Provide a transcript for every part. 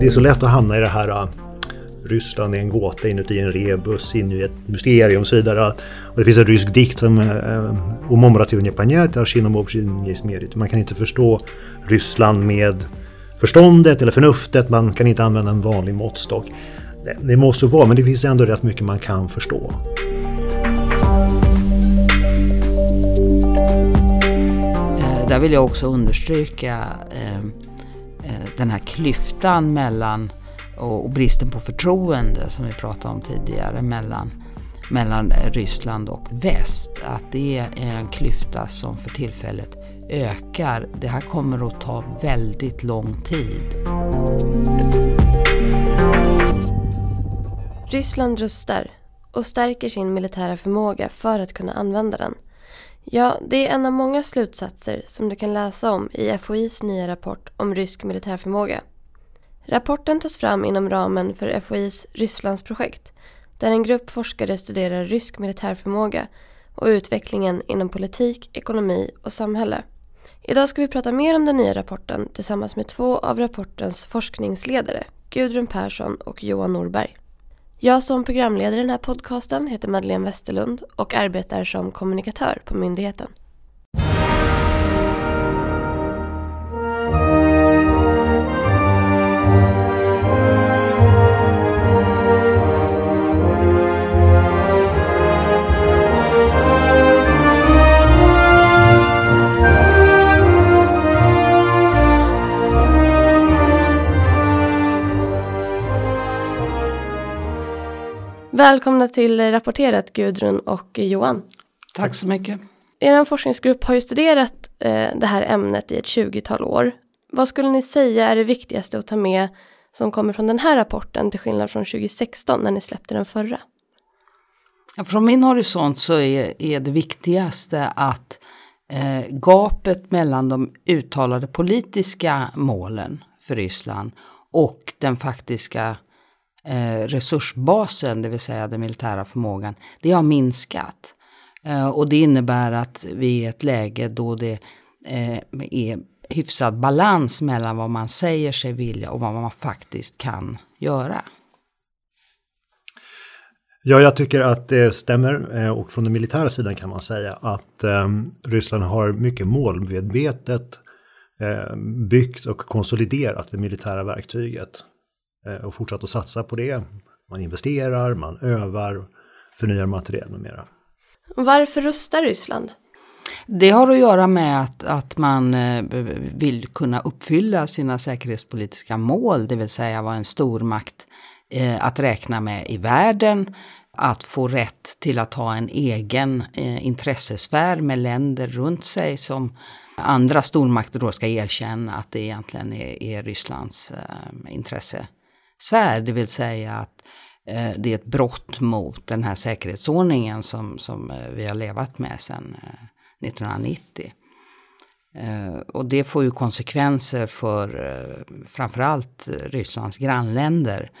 Det är så lätt att hamna i det här äh, Ryssland är en gåta inuti en rebus, in i ett mysterium och så vidare. Och det finns en rysk dikt som Умом не понять, а Man kan inte förstå Ryssland med förståndet eller förnuftet, man kan inte använda en vanlig måttstock. Det, det måste vara, men det finns ändå rätt mycket man kan förstå. Där vill jag också understryka ehm, eh, den här klyftan mellan och, bristen på förtroende som vi pratade om tidigare mellan, mellan eh, Ryssland och väst. Att det är en klyfta som för tillfället ökar. Det här kommer att ta väldigt lång tid. Ryssland rustar och stärker sin militära förmåga för att kunna använda den. Ja, det är en av många slutsatser som du kan läsa om i FOIs nya rapport om rysk militärförmåga. Rapporten tas fram inom ramen för FOIs Rysslandsprojekt där en grupp forskare studerar rysk militärförmåga och utvecklingen inom politik, ekonomi och samhälle. Idag ska vi prata mer om den nya rapporten tillsammans med två av rapportens forskningsledare, Gudrun Persson och Johan Norberg. Jag som programledare i den här podcasten heter Madeleine Westerlund och arbetar som kommunikatör på myndigheten. Välkomna till Rapporterat Gudrun och Johan. Tack så mycket. Er forskningsgrupp har ju studerat eh, det här ämnet i ett 20-tal år. Vad skulle ni säga är det viktigaste att ta med som kommer från den här rapporten till skillnad från 2016 när ni släppte den förra? Från min horisont så är, är det viktigaste att eh, gapet mellan de uttalade politiska målen för Ryssland och den faktiska eh, resursbasen, det vill säga den militära förmågan, det har minskat. Eh, och det innebär att vi är i ett läge då det eh, är hyfsad balans mellan vad man säger sig vilja och vad man faktiskt kan göra. Ja, jag tycker att det stämmer eh, och från den militära sidan kan man säga att eh, Ryssland har mycket målmedvetet eh, byggt och konsoliderat det militära verktyget. Eh, och fortsatt att satsa på det. Man investerar, man övar, förnyar materiel med mera. Varför rustar Ryssland? Det har att göra med att, att man eh, vill kunna uppfylla sina säkerhetspolitiska mål, det vill säga vara en stormakt eh, att räkna med i världen, att få rätt till att ha en egen intressesfär med länder runt sig som andra stormakter då ska erkänna att det egentligen är, är Rysslands intresse sfär, det vill säga att eh, det är ett brott mot den här säkerhetsordningen som, som eh, vi har levat med sedan eh, 1990. Eh, och det får ju konsekvenser för eh, framförallt eh, Rysslands grannländer,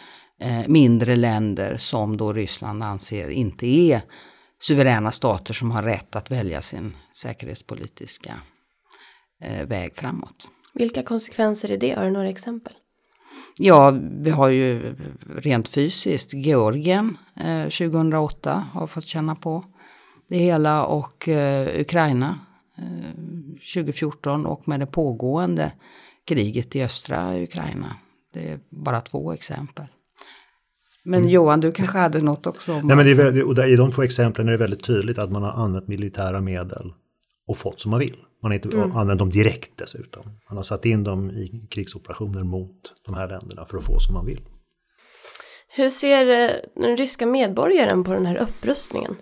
eh, mindre länder som då Ryssland anser inte är suveräna stater som har rätt att välja sin säkerhetspolitiska eh, väg framåt. Vilka konsekvenser är det? Har du några exempel? Ja, vi har ju rent fysiskt Georgien eh, 2008 har fått känna på det hela och eh, Ukraina eh, 2014 och med det pågående kriget i östra Ukraina. Det är bara två exempel. Men mm. Johan, du kanske hade något också? Nej, men det är och I de två exemplen är det väldigt tydligt att man har använt militära medel och fått som man vill. Man har inte mm. använt dem direkt dessutom. Man har satt in dem i krigsoperationer mot de här länderna för att få som man vill. Hur ser eh, den ryska medborgaren på den här upprustningen?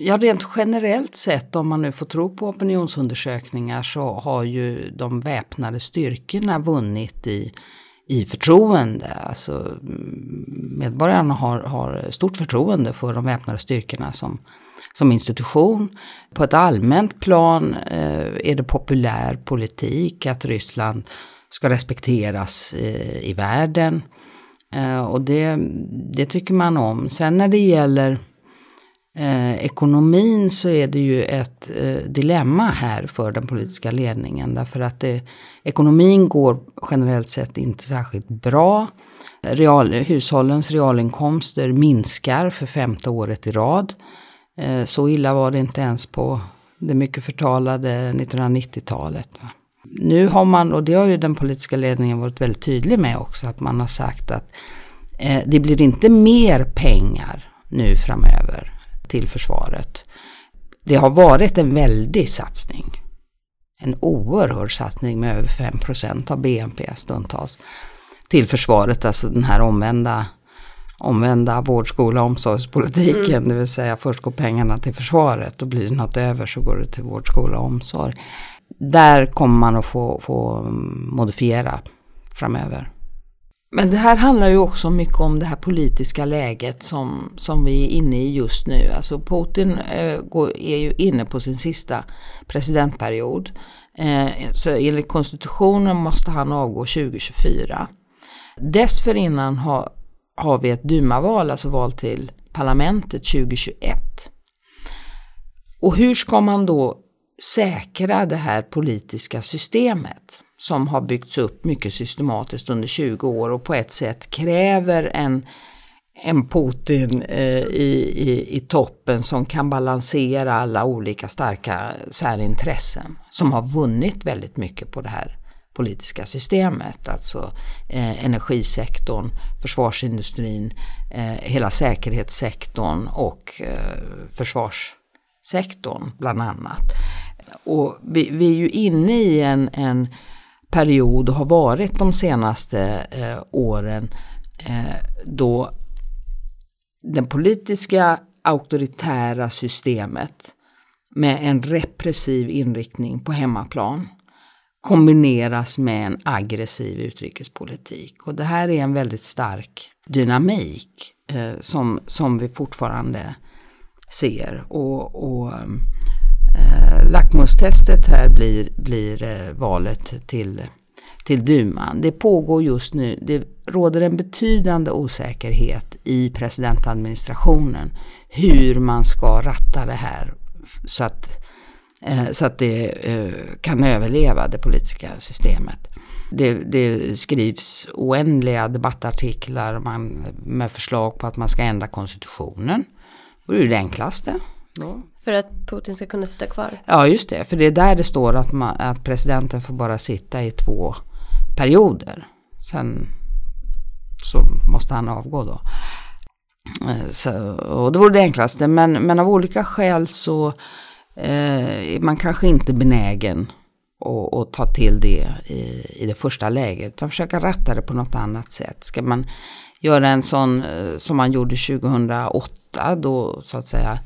Ja, rent generellt sett om man nu får tro på opinionsundersökningar så har ju de väpnade styrkorna vunnit i, i förtroende. Alltså medborgarna har, har stort förtroende för de väpnade styrkorna som som institution. På ett allmänt plan eh, är det populär politik att Ryssland ska respekteras eh, i världen. Eh, och det, det tycker man om. Sen när det gäller eh, ekonomin så är det ju ett eh, dilemma här för den politiska ledningen. Därför att det, ekonomin går generellt sett inte särskilt bra. Real, hushållens realinkomster minskar för femte året i rad. Eh, så illa var det inte ens på det mycket förtalade 1990-talet. Nu har man, och det har ju den politiska ledningen varit väldigt tydlig med också, att man har sagt att eh, det blir inte mer pengar nu framöver till försvaret. Det har varit en väldig satsning. En oerhörd satsning med över 5% av BNP stundtals till försvaret, alltså den här omvända omvända vård, skola, omsorgspolitiken. Mm. Det vill säga först går pengarna till försvaret och blir det något över så går det till vård, skola och omsorg. Där kommer man att få, få modifiera framöver. Men det här handlar ju också mycket om det här politiska läget som, som vi är inne i just nu. Alltså Putin eh, går, är ju inne på sin sista presidentperiod. Eh, så enligt konstitutionen måste han avgå 2024. Dessförinnan har, har vi ett dumaval, alltså val till parlamentet 2021. Och hur ska man då säkra det här politiska systemet som har byggts upp mycket systematiskt under 20 år och på ett sätt kräver en, en Putin eh, i, i, i toppen som kan balansera alla olika starka särintressen som har vunnit väldigt mycket på det här politiska systemet. Alltså eh, energisektorn, försvarsindustrin, eh, hela säkerhetssektorn och eh, försvarssektorn bland annat. Och vi, vi är ju inne i en, en period och har varit de senaste eh, åren eh, då det politiska auktoritära systemet med en repressiv inriktning på hemmaplan kombineras med en aggressiv utrikespolitik. Och det här är en väldigt stark dynamik eh, som, som vi fortfarande ser. Och, och eh, lackmustestet här blir, blir eh, valet till, till duman. Det pågår just nu, det råder en betydande osäkerhet i presidentadministrationen hur man ska ratta det här så att så att det eh, kan överleva det politiska systemet. Det, det, skrivs oändliga debattartiklar man, med förslag på att man ska ändra konstitutionen. Och det är det enklaste. Då. För att Putin ska kunna sitta kvar? Ja, just det. För det är där det står att, man, att presidenten får bara sitta i två perioder. Sen så måste han avgå då. Eh, så, och det vore det enklaste. Men, men av olika skäl så är man kanske inte benägen att, att ta till det i, i det första läget. Utan försöka ratta det på något annat sätt. Ska man göra en sån eh, som man gjorde 2008 då så att säga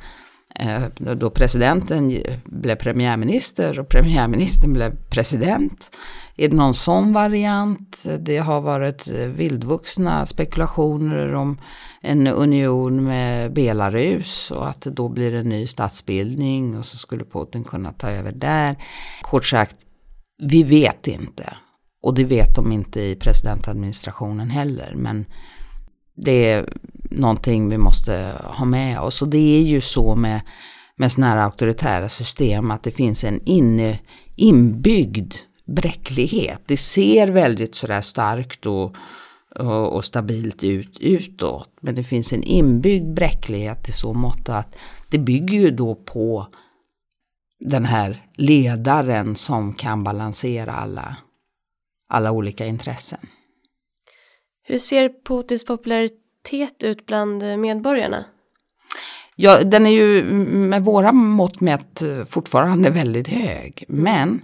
Eh, då presidenten blev premiärminister och premiärministern blev president. Är det någon sån variant? Det har varit vildvuxna spekulationer om en union med Belarus och att det då blir en ny statsbildning och så skulle Putin kunna ta över där. Kort sagt, vi vet inte. Och det vet de inte i presidentadministrationen heller. Men det är någonting vi måste ha med oss. Och det är ju så med, med sådana här auktoritära system att det finns en in, inbyggd bräcklighet. Det ser väldigt sådär starkt och, och, och, stabilt ut utåt. Men det finns en inbyggd bräcklighet i så mått att det bygger ju då på den här ledaren som kan balansera alla, alla olika intressen. Hur ser Putins popularitet tät ut bland medborgarna? Ja, den är ju med våra mått mätt eh, fortfarande väldigt hög. Men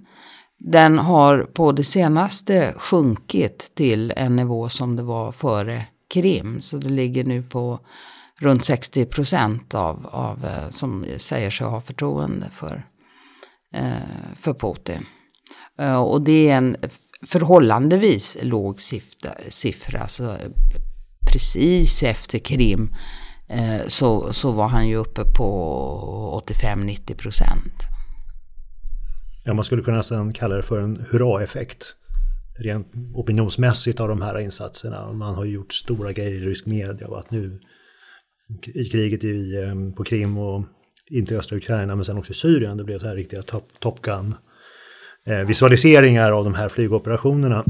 den har på det senaste sjunkit till en nivå som det var före Krim. Så det ligger nu på runt 60 procent av, av eh, som säger sig ha förtroende för, eh, för Putin. Och det är en förhållandevis låg siffra. siffra så precis efter Krim eh, så, så var han ju uppe på 85-90 procent. Ja, man skulle kunna nästan kalla det för en hurra-effekt. Rent opinionsmässigt av de här insatserna. Man har gjort stora grejer i rysk media och att nu, i kriget i, eh, på Krim och inte i östra Ukraina men sen också i Syrien. Det blev så här riktiga Top, top Gun eh, visualiseringar av de här flygoperationerna.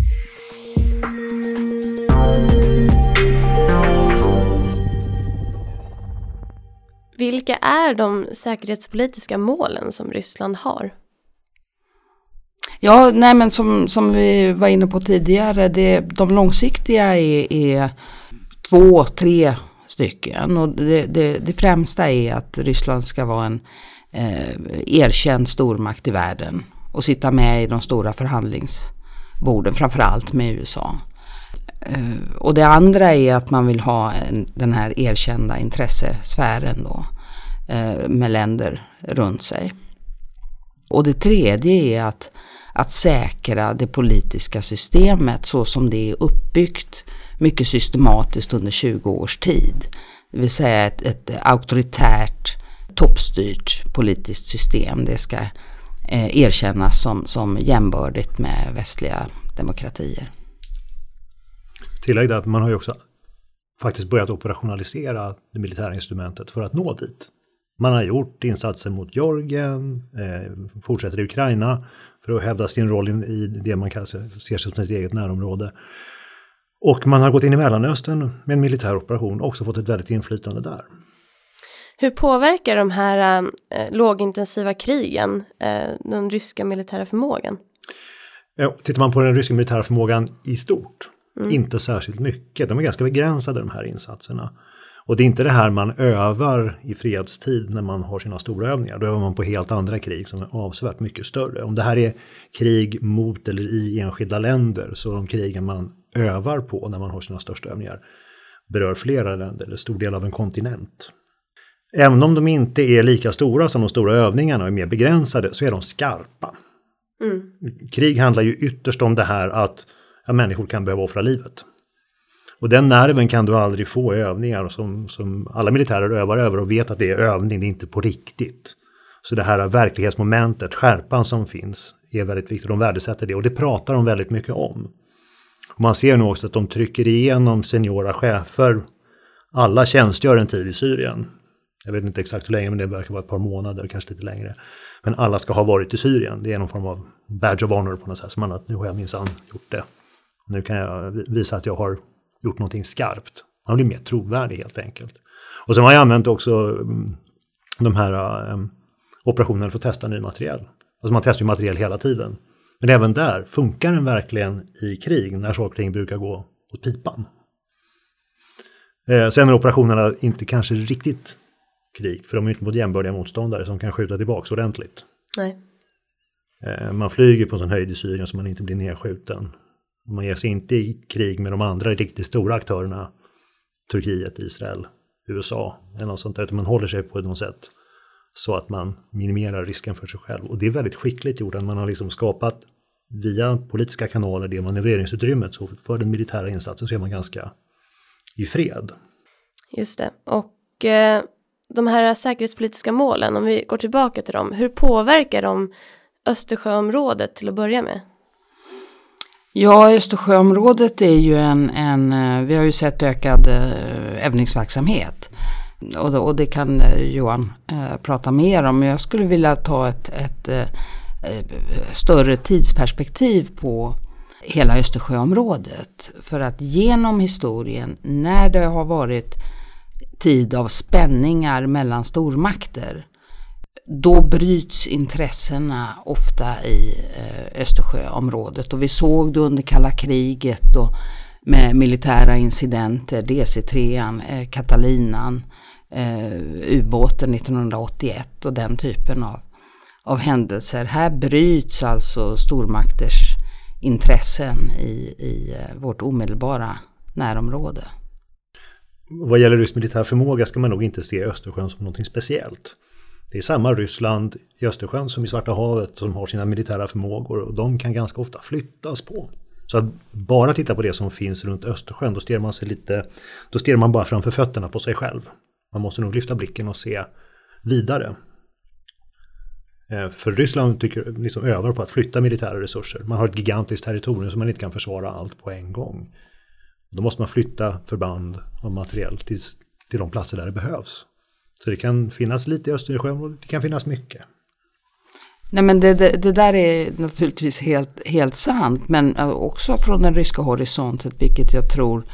Vilka är de säkerhetspolitiska målen som Ryssland har? Ja, nej men som, som vi var inne på tidigare, det, de långsiktiga är, är två, tre stycken. Och det, det, det, främsta är att Ryssland ska vara en eh, erkänd stormakt i världen och sitta med i de stora förhandlingsborden, framförallt med USA. Eh, och det andra är att man vill ha en, den här erkända intressesfären då eh, med länder runt sig. Och det tredje är att, att säkra det politiska systemet så som det är uppbyggt mycket systematiskt under 20 års tid. Det vill säga ett, ett auktoritärt toppstyrt politiskt system. Det ska eh, erkännas som, som jämbördigt med västliga demokratier. Tillägg att man har ju också faktiskt börjat operationalisera det militära instrumentet för att nå dit. Man har gjort insatser mot Georgien, eh, fortsätter i Ukraina för att hävda sin roll i det man kanske ser som sitt eget närområde. Och man har gått in i Mellanöstern med en militär operation och också fått ett väldigt inflytande där. Hur påverkar de här eh, lågintensiva krigen eh, den ryska militära förmågan? tittar man på den ryska militära förmågan i stort, mm. inte särskilt mycket. De är ganska begränsade de här insatserna. Och det är inte det här man övar i fredstid när man har sina stora övningar. Då övar man på helt andra krig som är avsevärt mycket större. Om det här är krig mot eller i enskilda länder så de krigen man övar på när man har sina största övningar berör flera länder, eller stor del av en kontinent. Även om de inte är lika stora som de stora övningarna och är mer begränsade så är de skarpa. Mm. Krig handlar ju ytterst om det här att att människor kan behöva offra livet. Och den nerven kan du aldrig få i övningar som, som alla militärer övar över och vet att det är övning, det är inte på riktigt. Så det här verklighetsmomentet, skärpan som finns, är väldigt viktigt. De värdesätter det och det pratar de väldigt mycket om. Och man ser nu också att de trycker igenom seniora chefer. Alla tjänstgör en tid i Syrien. Jag vet inte exakt hur länge, men det verkar vara ett par månader, kanske lite längre. Men alla ska ha varit i Syrien. Det är någon form av badge of honor på något sätt. Som att nu har jag minsann gjort det. Nu kan jag visa att jag har gjort någonting skarpt. Man blir mer trovärdig helt enkelt. Och sen har jag använt också mm, de här um, operationerna för att testa ny materiel. Alltså man testar ju materiel hela tiden. Men även där, funkar den verkligen i krig när saker och ting brukar gå åt pipan? Eh, sen är operationerna inte kanske riktigt krig, för de är inte mot jämbördiga motståndare som kan skjuta tillbaka ordentligt. Nej. Eh, man flyger på sån höjd i Syrien så man inte blir nedskjuten. Man ger sig inte i krig med de andra riktigt stora aktörerna, Turkiet, Israel, USA eller något sånt där, utan man håller sig på något sätt så att man minimerar risken för sig själv. Och det är väldigt skickligt gjort, att man har liksom skapat via politiska kanaler det manövreringsutrymmet, så för den militära insatsen så är man ganska i fred. Just det, och eh, de här säkerhetspolitiska målen, om vi går tillbaka till dem, hur påverkar de Östersjöområdet till att börja med? Ja, Östersjöområdet är ju en, en eh, vi har ju sett ökad eh, övningsverksamhet. Och det, och det kan eh, Johan eh, prata mer om. Men jag skulle vilja ta ett, ett eh, större tidsperspektiv på hela Östersjöområdet. För att genom historien, när det har varit tid av spänningar mellan stormakter, då bryts intressena ofta i eh, Östersjöområdet. Och vi såg det under kalla kriget och med militära incidenter, DC-3, eh, Catalinan, eh, ubåten 1981 och den typen av, av händelser. Här bryts alltså stormakters intressen i, i eh, vårt omedelbara närområde. Vad gäller rysk militär förmåga ska man nog inte se Östersjön som någonting speciellt. Det är samma Ryssland i Östersjön som i Svarta havet som har sina militära förmågor och de kan ganska ofta flyttas på. Så att bara titta på det som finns runt Östersjön, då stirrar man sig lite, då stirrar man bara framför fötterna på sig själv. Man måste nog lyfta blicken och se vidare. Eh, för Ryssland tycker, liksom övar på att flytta militära resurser. Man har ett gigantiskt territorium som man inte kan försvara allt på en gång. Då måste man flytta förband och materiell till till de platser där det behövs. Så det kan finnas lite i Östersjön och det kan finnas mycket. Nej men det, det, det, där är naturligtvis helt, helt sant men eh, också från den ryska horisonten vilket jag tror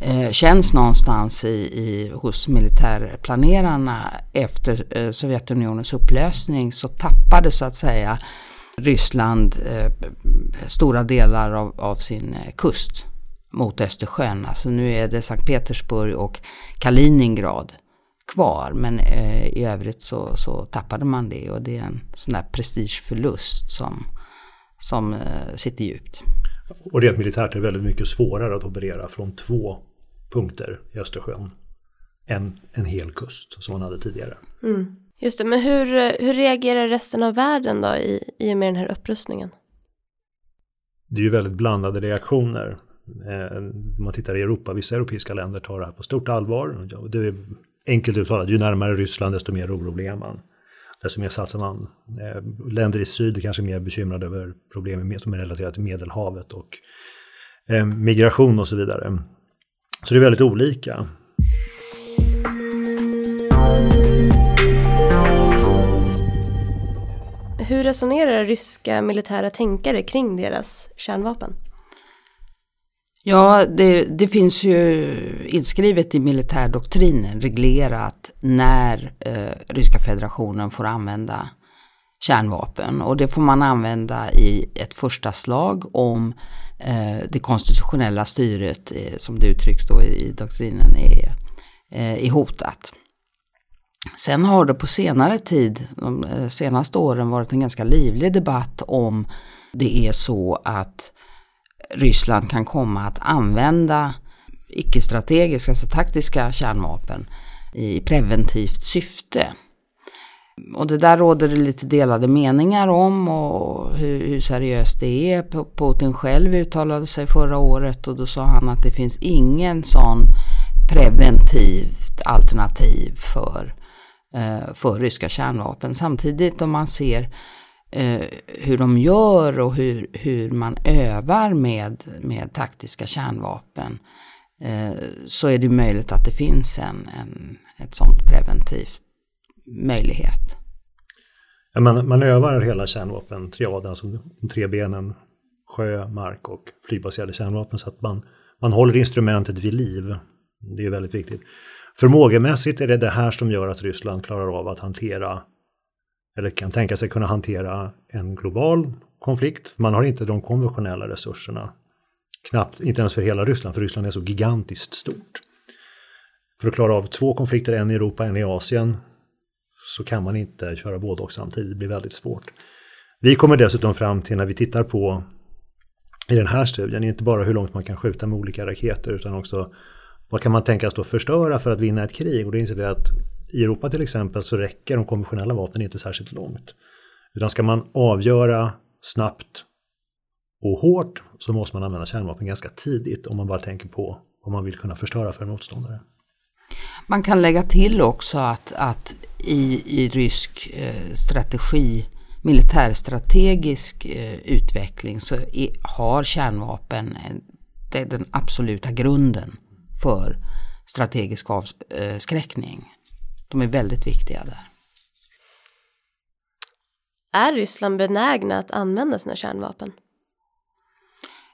eh, känns någonstans i, i, hos militärplanerarna efter eh, Sovjetunionens upplösning så tappade så att säga Ryssland eh, stora delar av, av sin eh, kust mot Östersjön. Alltså nu är det Sankt Petersburg och Kaliningrad kvar. Men eh, i övrigt så, så tappade man det och det är en sån där prestigeförlust som, som eh, sitter djupt. Och rent militärt är det väldigt mycket svårare att operera från två punkter i Östersjön än en hel kust som man hade tidigare. Mm. Just det, men hur, hur reagerar resten av världen då i, i och med den här upprustningen? Det är ju väldigt blandade reaktioner. Eh, om man tittar i Europa, vissa europeiska länder tar det här på stort allvar. Det är enkelt uttalat, ju närmare Ryssland desto mer orolig är man. Desto mer satsar man. Eh, länder i syd är kanske mer bekymrade över problem som är relaterade till Medelhavet och eh, migration och så vidare. Så det är väldigt olika. Hur resonerar ryska militära tänkare kring deras kärnvapen? Ja, det, det, finns ju inskrivet i militärdoktrinen reglerat när eh, Ryska federationen får använda kärnvapen. Och det får man använda i ett första slag om eh, det konstitutionella styret, eh, som det uttrycks då i, i doktrinen, är, eh, är hotat. Sen har det på senare tid, de eh, senaste åren, varit en ganska livlig debatt om det är så att Ryssland kan komma att använda icke-strategiska, alltså taktiska kärnvapen i preventivt syfte. Och det där råder det lite delade meningar om och hur, hur, seriöst det är. Putin själv uttalade sig förra året och då sa han att det finns ingen sån preventivt alternativ för, eh, för ryska kärnvapen. Samtidigt om man ser eh, hur de gör och hur, hur man övar med, med taktiska kärnvapen eh, så är det möjligt att det finns en, en ett sånt preventivt möjlighet. Ja, man, man övar hela kärnvapentriaden, alltså de tre benen, sjö, mark och flygbaserade kärnvapen så att man, man håller instrumentet vid liv. Det är väldigt viktigt. Förmågemässigt är det det här som gör att Ryssland klarar av att hantera eller kan tänka sig kunna hantera en global konflikt. Man har inte de konventionella resurserna. Knappt, inte ens för hela Ryssland, för Ryssland är så gigantiskt stort. För att klara av två konflikter, en i Europa, en i Asien, så kan man inte köra båda och samtidigt. Det blir väldigt svårt. Vi kommer dessutom fram till när vi tittar på i den här studien, inte bara hur långt man kan skjuta med olika raketer utan också vad kan man tänkas då förstöra för att vinna ett krig? Och då inser vi att i Europa till exempel så räcker de konventionella vapnen inte särskilt långt. Utan ska man avgöra snabbt och hårt så måste man använda kärnvapen ganska tidigt om man bara tänker på vad man vill kunna förstöra för en motståndare. Man kan lägga till också att, att i, i rysk eh, strategi, militärstrategisk eh, utveckling så är, har kärnvapen det är den absoluta grunden för strategisk avskräckning. Eh, de är väldigt viktiga där. Är Ryssland benägna att använda sina kärnvapen?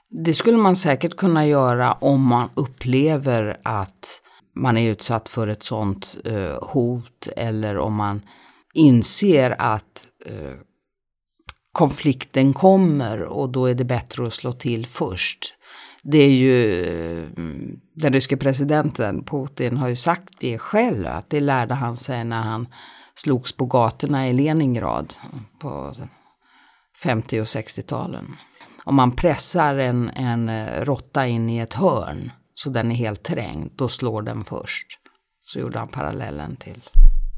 Det skulle man säkert kunna göra om man upplever att man är utsatt för ett sånt eh, hot eller om man inser att eh, konflikten kommer och då är det bättre att slå till först det är ju mm, den ryske presidenten Putin har ju sagt det själv att det lärde han sig när han slogs på gatorna i Leningrad på 50 och 60-talen. Om man pressar en, en eh, råtta in i ett hörn så den är helt trängd, då slår den först. Så gjorde han parallellen till,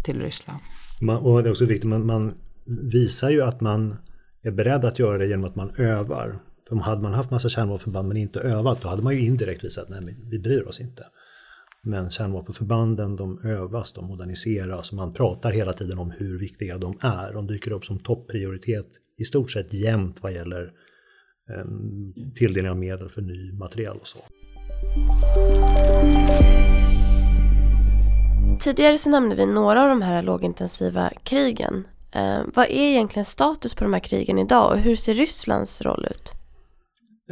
till Ryssland. Man, och det är också viktigt, man, man visar ju att man är beredd att göra det genom att man övar. För hade man haft massa kärnvapenförband men inte övat då hade man ju indirekt visat att nej, vi bryr oss inte. Men kärnvapenförbanden de övas, de moderniseras och man pratar hela tiden om hur viktiga de är. De dyker upp som topprioritet i stort sett jämt vad gäller eh, tilldelning av medel för ny materiel och så. Tidigare så nämnde vi några av de här lågintensiva krigen. Eh, vad är egentligen status på de här krigen idag och hur ser Rysslands roll ut?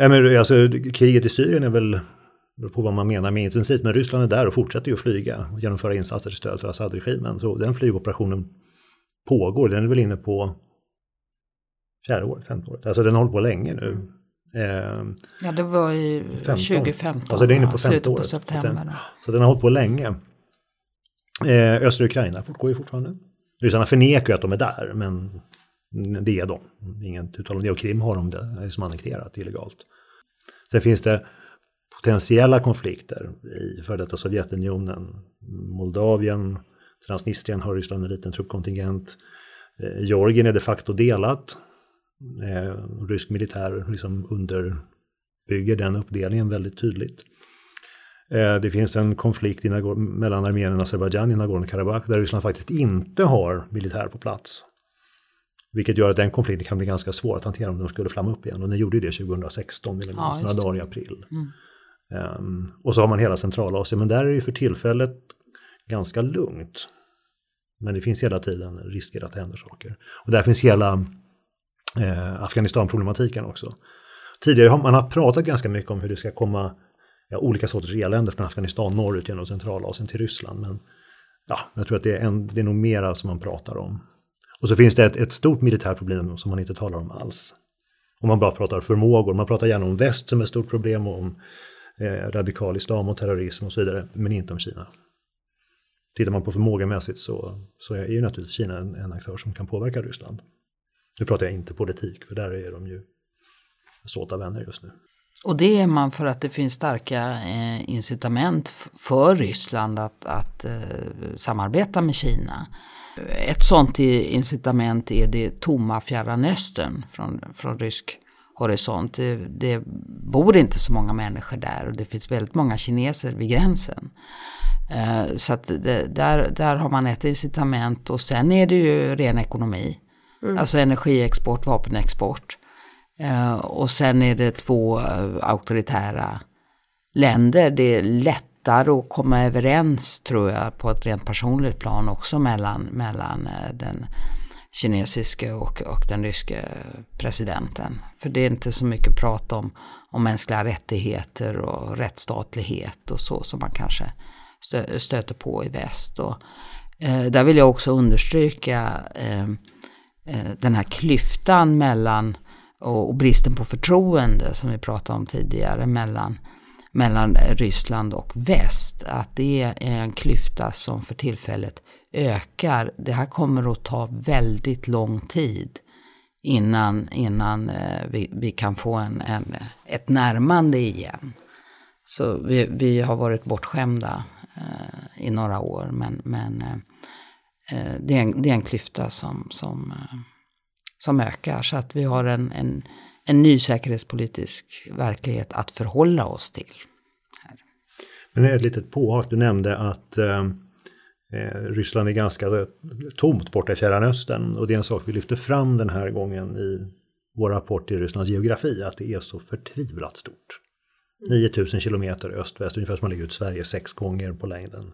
Ja, men, alltså, kriget i Syrien är väl på vad man menar med intensivt, men Ryssland är där och fortsätter ju att flyga och genomföra insatser till stöd för Assad-regimen. Så den flygoperationen pågår, den är väl inne på fjärde året, femte året. Alltså den har hållit på länge nu. Eh, ja, det var i 2015, alltså det är inne på året. på september. Den, så den har hållit på länge. Eh, östra Ukraina fortgår ju fortfarande. Ryssarna förnekar ju att de är där, men Mm, det är de. Inget uttalande. Och Krim har de det som annekterat illegalt. Sen finns det potentiella konflikter i före detta Sovjetunionen. Moldavien, Transnistrien har Ryssland en liten truppkontingent. Eh, Georgien är de facto delat. Eh, rysk militär liksom underbygger den uppdelningen väldigt tydligt. Eh, det finns en konflikt mellan Armenien och Azerbajdzjan i Nagorno-Karabach där Ryssland faktiskt inte har militär på plats. Vilket gör att den konflikten kan bli ganska svår att hantera om de skulle flamma upp igen. Och den gjorde det 2016, eller ja, några dagar i april. Mm. Um, och så har man hela Centralasien, men där är det för tillfället ganska lugnt. Men det finns hela tiden risker att det händer saker. Och där finns hela eh, Afghanistan-problematiken också. Tidigare har man har pratat ganska mycket om hur det ska komma ja, olika sorters elände från Afghanistan norrut genom Centralasien till Ryssland. Men ja, jag tror att det är, en, det är nog mera som man pratar om. Och så finns det ett, ett stort militärt problem som man inte talar om alls. Om man bara pratar förmågor, man pratar gärna om väst som ett stort problem och om eh, radikal islam och terrorism och så vidare, men inte om Kina. Tittar man på förmågamässigt så, så är ju naturligtvis Kina en, en aktör som kan påverka Ryssland. Nu pratar jag inte politik, för där är de ju såta vänner just nu. Och det är man för att det finns starka eh, incitament för Ryssland att, att eh, samarbeta med Kina. Ett sånt incitament är det tomma Fjärran Östern från, från rysk horisont. Det, det, bor inte så många människor där och det finns väldigt många kineser vid gränsen. Eh, så att det, där, där har man ett incitament och sen är det ju ren ekonomi. Mm. Alltså energiexport, vapenexport. Eh, och sen är det två eh, auktoritära länder. Det är lättare att komma överens tror jag på ett rent personligt plan också mellan, mellan eh, den kinesiske och, och den ryske presidenten. För det är inte så mycket prat om, om mänskliga rättigheter och rättsstatlighet och så som man kanske stö, stöter på i väst. Och, eh, där vill jag också understryka eh, eh den här klyftan mellan och, och bristen på förtroende som vi pratade om tidigare mellan, mellan Ryssland och väst. Att det är en klyfta som för tillfället ökar. Det här kommer att ta väldigt lång tid innan, innan eh, vi, vi kan få en, en, ett närmande igen. Så vi, vi har varit bortskämda eh, i några år men, men eh, eh det, är en, det är en klyfta som, som eh, som ökar. Så att vi har en, en, en ny säkerhetspolitisk verklighet att förhålla oss till. Här. Men ett litet påhak, du nämnde att eh, eh Ryssland är ganska eh, tomt borta i Fjärran Östern. Och det är en sak vi lyfter fram den här gången i vår rapport i Rysslands geografi, att det är så förtvivlat stort. 9000 kilometer öst-väst, ungefär som man lägger ut Sverige sex gånger på längden.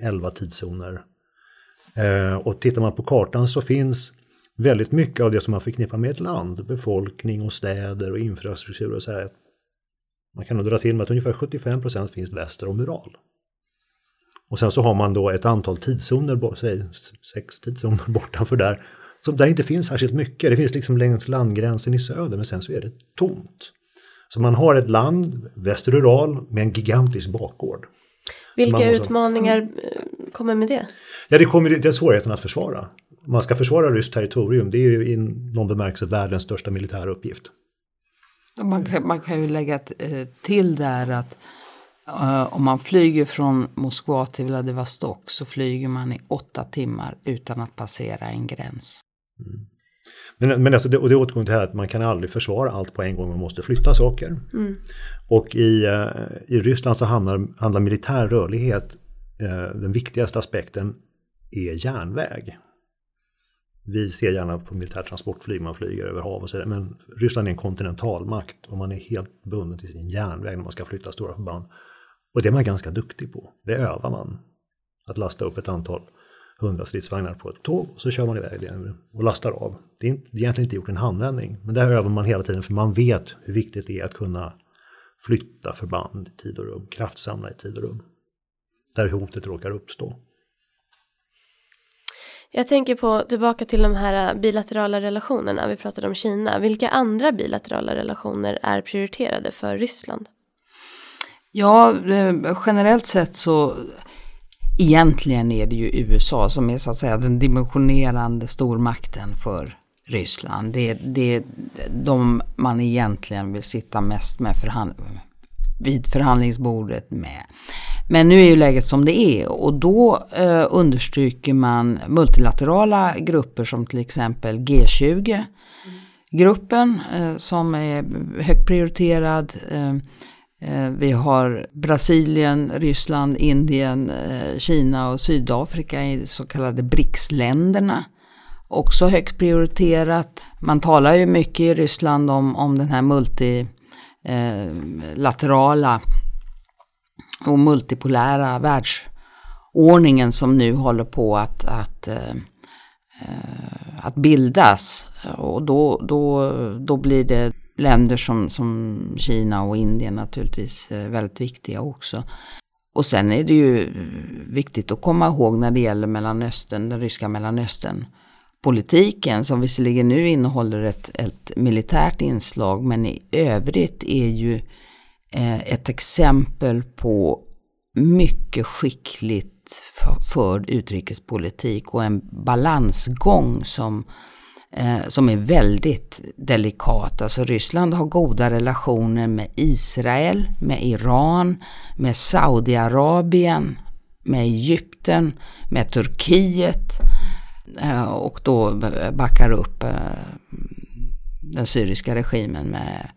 11 tidszoner. Eh, och tittar man på kartan så finns väldigt mycket av det som man förknippar med ett land, befolkning och städer och infrastruktur och så här. Man kan nog dra till med att ungefär 75 procent finns väster om Ural. Och sen så har man då ett antal tidszoner, säg sex tidszoner bortanför där, som där inte finns särskilt mycket. Det finns liksom längs landgränsen i söder, men sen så är det tomt. Så man har ett land, väster Ural, med en gigantisk bakgård. Vilka måste... utmaningar kommer med det? Ja, det kommer det är svårigheten att försvara man ska försvara ryskt territorium, det är ju i någon bemärkelse världens största militära uppgift. Man kan, man kan ju lägga eh, till där att uh, om man flyger från Moskva till Vladivostok så flyger man i åtta timmar utan att passera en gräns. Mm. Men, men alltså det, och det återkommer till det här att man kan aldrig försvara allt på en gång, man måste flytta saker. Mm. Och i, uh, i Ryssland så handlar, handlar militär rörlighet, den viktigaste aspekten är järnväg. Vi ser gärna på militärt transportflyg, man flyger över hav och sådär. Men Ryssland är en kontinentalmakt och man är helt bunden till sin järnväg när man ska flytta stora förband. Och det är man ganska duktig på. Det övar man. att lasta upp ett antal hundra stridsvagnar på ett tåg och så kör man iväg det och lastar av. Det är, inte, det är egentligen inte gjort en handvändning, men det här övar man hela tiden för man vet hur viktigt det är att kunna flytta förband i tid och rum, kraftsamla i tid och rum. Där hotet råkar uppstå. Jag tänker på, tillbaka till de här bilaterala relationerna, vi pratade om Kina. Vilka andra bilaterala relationer är prioriterade för Ryssland? Ja, eh, generellt sett så egentligen är det ju USA som är så att säga den dimensionerande stormakten för Ryssland. Det är, det är de man egentligen vill sitta mest med förhandlingar vid förhandlingsbordet med. Men nu är ju läget som det är och då eh, understryker man multilaterala grupper som till exempel G20 gruppen eh, som är högt prioriterad. Eh, eh, vi har Brasilien, Ryssland, Indien, eh, Kina och Sydafrika i så kallade BRICS-länderna. Också högt prioriterat. Man talar ju mycket i Ryssland om, om den här multi Eh, laterala och multipolära världsordningen som nu håller på att, att, eh, att bildas. Och då, då, då blir det länder som, som Kina och Indien naturligtvis eh, väldigt viktiga också. Och sen är det ju viktigt att komma ihåg när det gäller Mellanöstern, den ryska Mellanöstern politiken som visserligen nu innehåller ett, ett militärt inslag men i övrigt är ju Eh, ett exempel på mycket skickligt förd utrikespolitik och en balansgång som, eh, som är väldigt delikat. Alltså Ryssland har goda relationer med Israel, med Iran, med Saudiarabien, med Egypten, med Turkiet Eh, och då backar upp eh, den syriska regimen med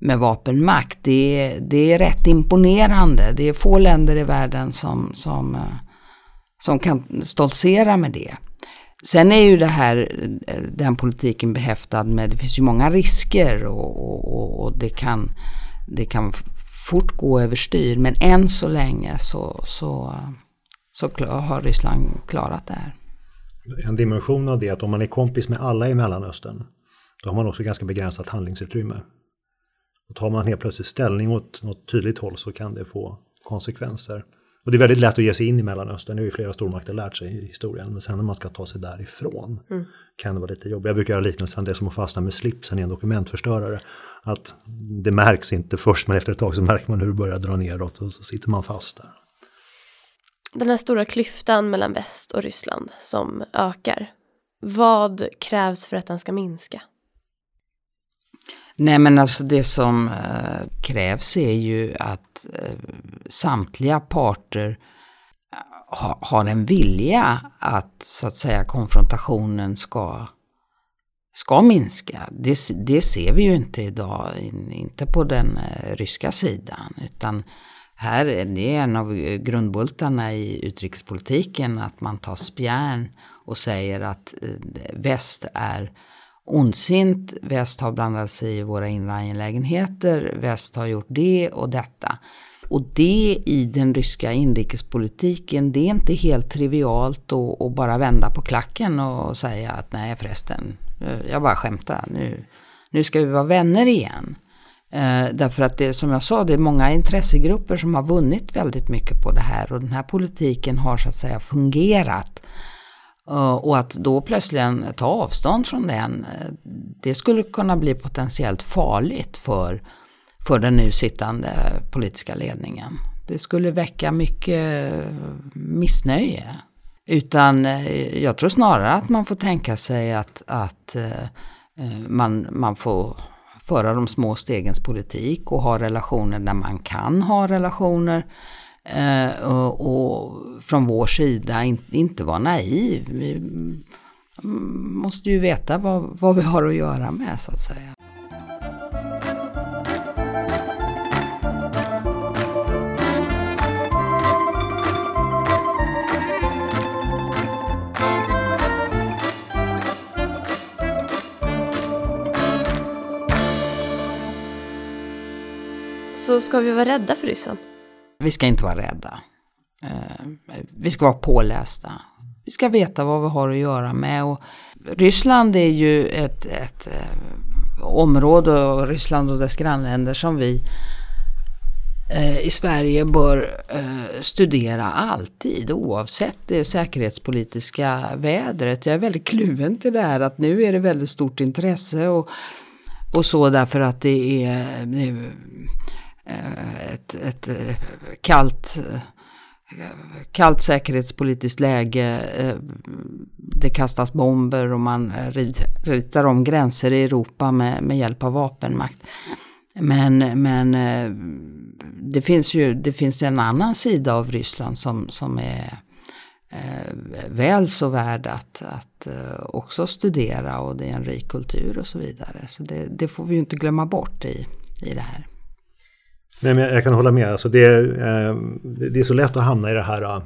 med vapenmakt. Det är, det är rätt imponerande. Det är få länder i världen som, som, eh, som kan stoltsera med det. Sen är ju det här, den politiken behäftad med, det finns ju många risker och, och, och det, kan, det kan fort gå överstyr. Men än så länge så, så, så har Ryssland klarat det här. En dimension av det är att om man är kompis med alla i Mellanöstern, då har man också ganska begränsat handlingsutrymme. Och tar man helt plötsligt ställning åt något tydligt håll så kan det få konsekvenser. Och det är väldigt lätt att ge sig in i Mellanöstern, det har ju flera stormakter lärt sig i historien. Men sen när man ska ta sig därifrån mm. kan det vara lite jobbigt. Jag brukar göra liknelsen, det är som att fastna med slipsen i en dokumentförstörare. Att det märks inte först, men efter ett tag så märker man hur det börjar dra neråt och så sitter man fast där. Den här stora klyftan mellan väst och Ryssland som ökar. Vad krävs för att den ska minska? Nej men alltså det som eh, krävs är ju att eh, samtliga parter eh, ha, har en vilja att så att säga konfrontationen ska, ska minska. Det, det ser vi ju inte idag, in, inte på den eh, ryska sidan. Utan här är det en av eh, grundbultarna i utrikespolitiken att man tar spjärn och säger att eh, väst är ondsint, väst har blandat sig i våra inre angelägenheter, väst har gjort det och detta. Och det i den ryska inrikespolitiken, det är inte helt trivialt att, bara vända på klacken och säga att nej förresten, eh, jag bara skämtar, nu, nu ska vi vara vänner igen. Eh, därför att det som jag sa, det är många intressegrupper som har vunnit väldigt mycket på det här och den här politiken har så att säga fungerat. Eh, och att då plötsligt ta avstånd från den, eh, det skulle kunna bli potentiellt farligt för, för den nu sittande politiska ledningen. Det skulle väcka mycket missnöje. Utan eh, jag tror snarare att man får tänka sig att, att eh, eh, man, man får föra de små stegens politik och ha relationer där man kan ha relationer Eh, och, och, från vår sida in, inte vara naiv. Vi mm, måste ju veta vad, vad vi har att göra med så att säga. Så ska vi vara rädda för ryssen? Vi ska inte vara rädda. Eh, vi ska vara pålästa. Vi ska veta vad vi har att göra med. Och Ryssland är ju ett, ett eh, område, och Ryssland och dess grannländer som vi eh, i Sverige bör studera alltid oavsett det säkerhetspolitiska vädret. Jag är väldigt kluven till det här att nu är det väldigt stort intresse och, och så därför att det är, det är Eh, ett, ett eh, kallt eh, kallt säkerhetspolitiskt läge. Det kastas bomber och man ritar om gränser i Europa med, med hjälp av vapenmakt. Men, men det finns ju det finns en annan sida av Ryssland som, som är väl så värd att, att också studera och det är en rik kultur och så vidare. Så det, det får vi ju inte glömma bort i, i det här. Nej, men jag kan hålla med. Alltså det, eh, det är så lätt att hamna i det här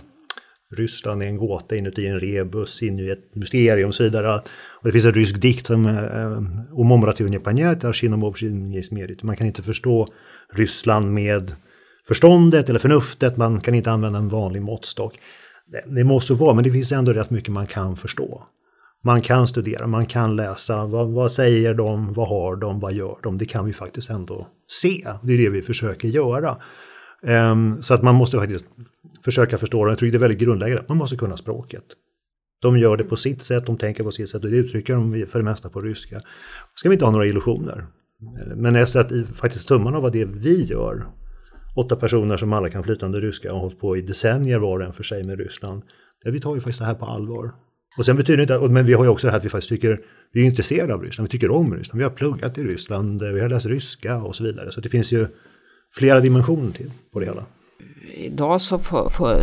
Ryssland är en gåta inuti en rebus, in i ett mysterium och så vidare. Och det finns en rysk dikt som умом рационе понять, аршином общем измерить. Man kan inte förstå Ryssland med förståndet eller förnuftet, man kan inte använda en vanlig måttstock. Det, det måste vara, men det finns ändå rätt mycket man kan förstå. Man kan studera, man kan läsa, vad, vad, säger de, vad har de, vad gör de? Det kan vi faktiskt ändå se. Det är det vi försöker göra. Um, så att man måste faktiskt försöka förstå det. Jag tror det är väldigt grundläggande. Man måste kunna språket. De gör det på sitt sätt, de tänker på sitt sätt och det uttrycker de för det mesta på ryska. Ska vi inte ha några illusioner. Men jag att faktiskt summan av vad det vi gör, åtta personer som alla kan flytande ryska och har hållit på i decennier var och en för sig med Ryssland. Det, vi tar ju faktiskt det här på allvar. Och sen betyder det inte, men vi har ju också det här att vi faktiskt tycker, vi är intresserade av Ryssland, vi tycker om Ryssland, vi har pluggat i Ryssland, eh, vi har läst ryska och så vidare. Så det finns ju flera dimensioner till på det hela idag så för, för,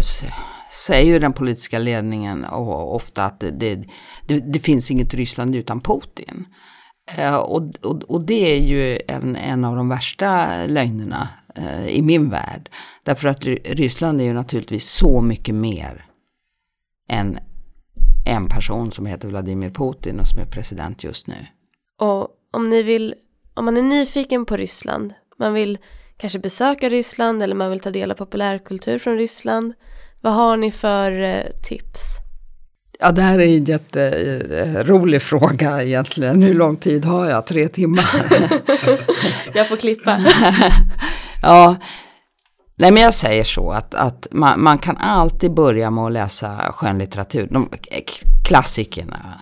säger ju den politiska ledningen ofta att det, det, det, det finns inget Ryssland utan Putin. Eh, och, och, och, det är ju en, en av de värsta lögnerna eh, i min värld. Därför att Ryssland är ju naturligtvis så mycket mer än en person som heter Vladimir Putin och som är president just nu. Och om ni vill, om man är nyfiken på Ryssland, man vill kanske besöka Ryssland eller man vill ta del av populärkultur från Ryssland. Vad har ni för eh, tips? Ja, det här är en jätterolig fråga egentligen. Hur lång tid har jag? Tre timmar? jag får klippa. ja, nej men jag säger så att, att man, man, kan alltid börja med att läsa skönlitteratur. De klassikerna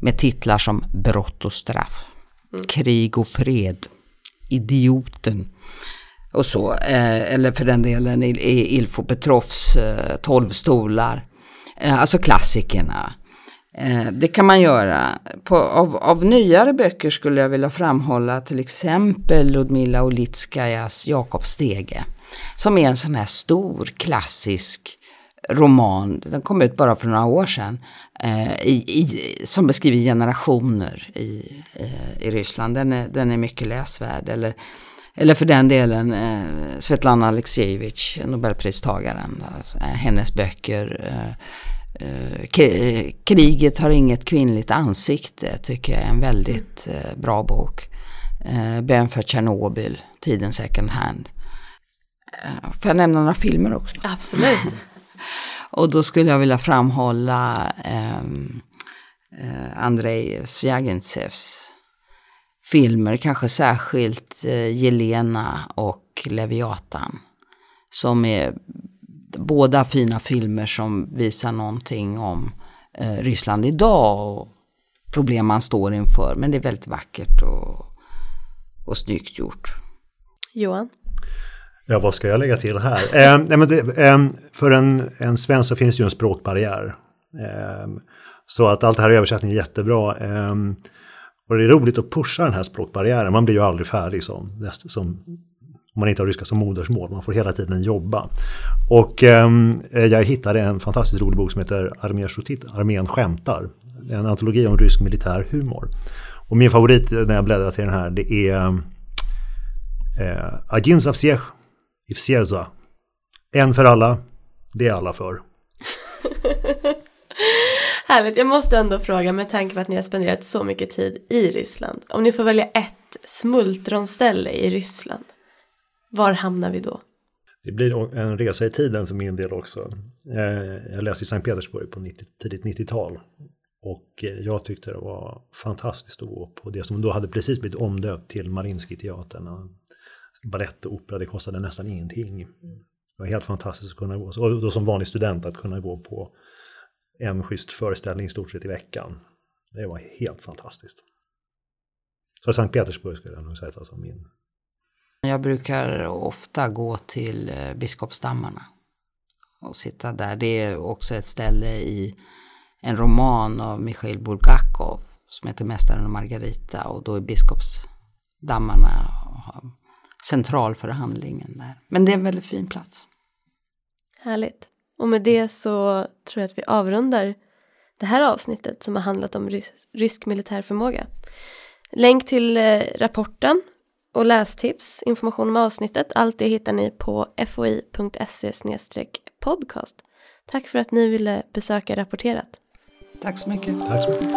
med titlar som Brott och straff, mm. Krig och fred, Idioten, och så. Eh, eller för den delen i, i Ilfo Petrovs eh, Tolv stolar. Eh, alltså klassikerna. Eh, det kan man göra. På, av, av nyare böcker skulle jag vilja framhålla till exempel Ludmila Olitskajas Jakob Stege. Som är en sån här stor klassisk roman, den kom ut bara för några år sedan, eh, i, i, som beskriver generationer i, eh, i Ryssland. Den är, den är mycket läsvärd. Eller eller för den delen eh, Svetlana Aleksijevitj, Nobelpristagaren. Alltså, eh, hennes böcker. Eh, eh, eh Kriget har inget kvinnligt ansikte tycker jag är en väldigt eh, bra bok. Eh, Bön för Tjernobyl, Tiden second hand. Eh, får jag nämna några filmer också? Absolut. Och då skulle jag vilja framhålla ehm, eh, Andrei Sjagentsevs filmer, kanske särskilt eh, Jelena och Leviatan. Som är båda fina filmer som visar någonting om eh, Ryssland idag och problem man står inför. Men det är väldigt vackert och, och snyggt gjort. Johan? Ja, vad ska jag lägga till här? Eh, men det, eh, för en, en svensk så finns det ju en språkbarriär. Eh, så att allt det här översättning är jättebra. Eh, och det är roligt att pusha den här språkbarriären. Man blir ju aldrig färdig som, som om man inte har ryska som modersmål. Man får hela tiden jobba. Och ehm, eh, jag hittade en fantastiskt rolig bok som heter Armén Armén skämtar. En antologi om rysk militär humor. Och min favorit när jag bläddrar till den här det är eh, Agin Zavsiech Ifsieza. En för alla, det är alla för. Härligt. Jag måste ändå fråga med tanke på att ni har spenderat så mycket tid i Ryssland. Om ni får välja ett smultronställe i Ryssland, var hamnar vi då? Det blir en resa i tiden för min del också. Eh, jag läste i Sankt Petersburg på 90, tidigt 90-tal. Och eh, jag tyckte det var fantastiskt att gå på det som då hade precis blivit omdöpt till Marinski-teatern. Balett och opera, det kostade nästan ingenting. Det var helt fantastiskt att kunna gå. Och då som vanlig student att kunna gå på en schysst föreställning i stort sett i veckan. Det var helt fantastiskt. Så Sankt Petersburg skulle jag nog säga som min jag brukar ofta gå till eh, Biskopsdammarna och sitta där. Det är också ett ställe i en roman av Mikhail Bulgakov som heter Mästaren och Margarita och då är Biskopsdammarna central för handlingen där. Men det är en väldigt fin plats. Härligt. Och med det så tror jag att vi avrundar det här avsnittet som har handlat om rysk, rysk militär förmåga. Länk till eh, rapporten och lästips, information om avsnittet, allt det hittar ni på foi.se podcast. Tack för att ni ville besöka Rapporterat. Tack så mycket. Tack så mycket.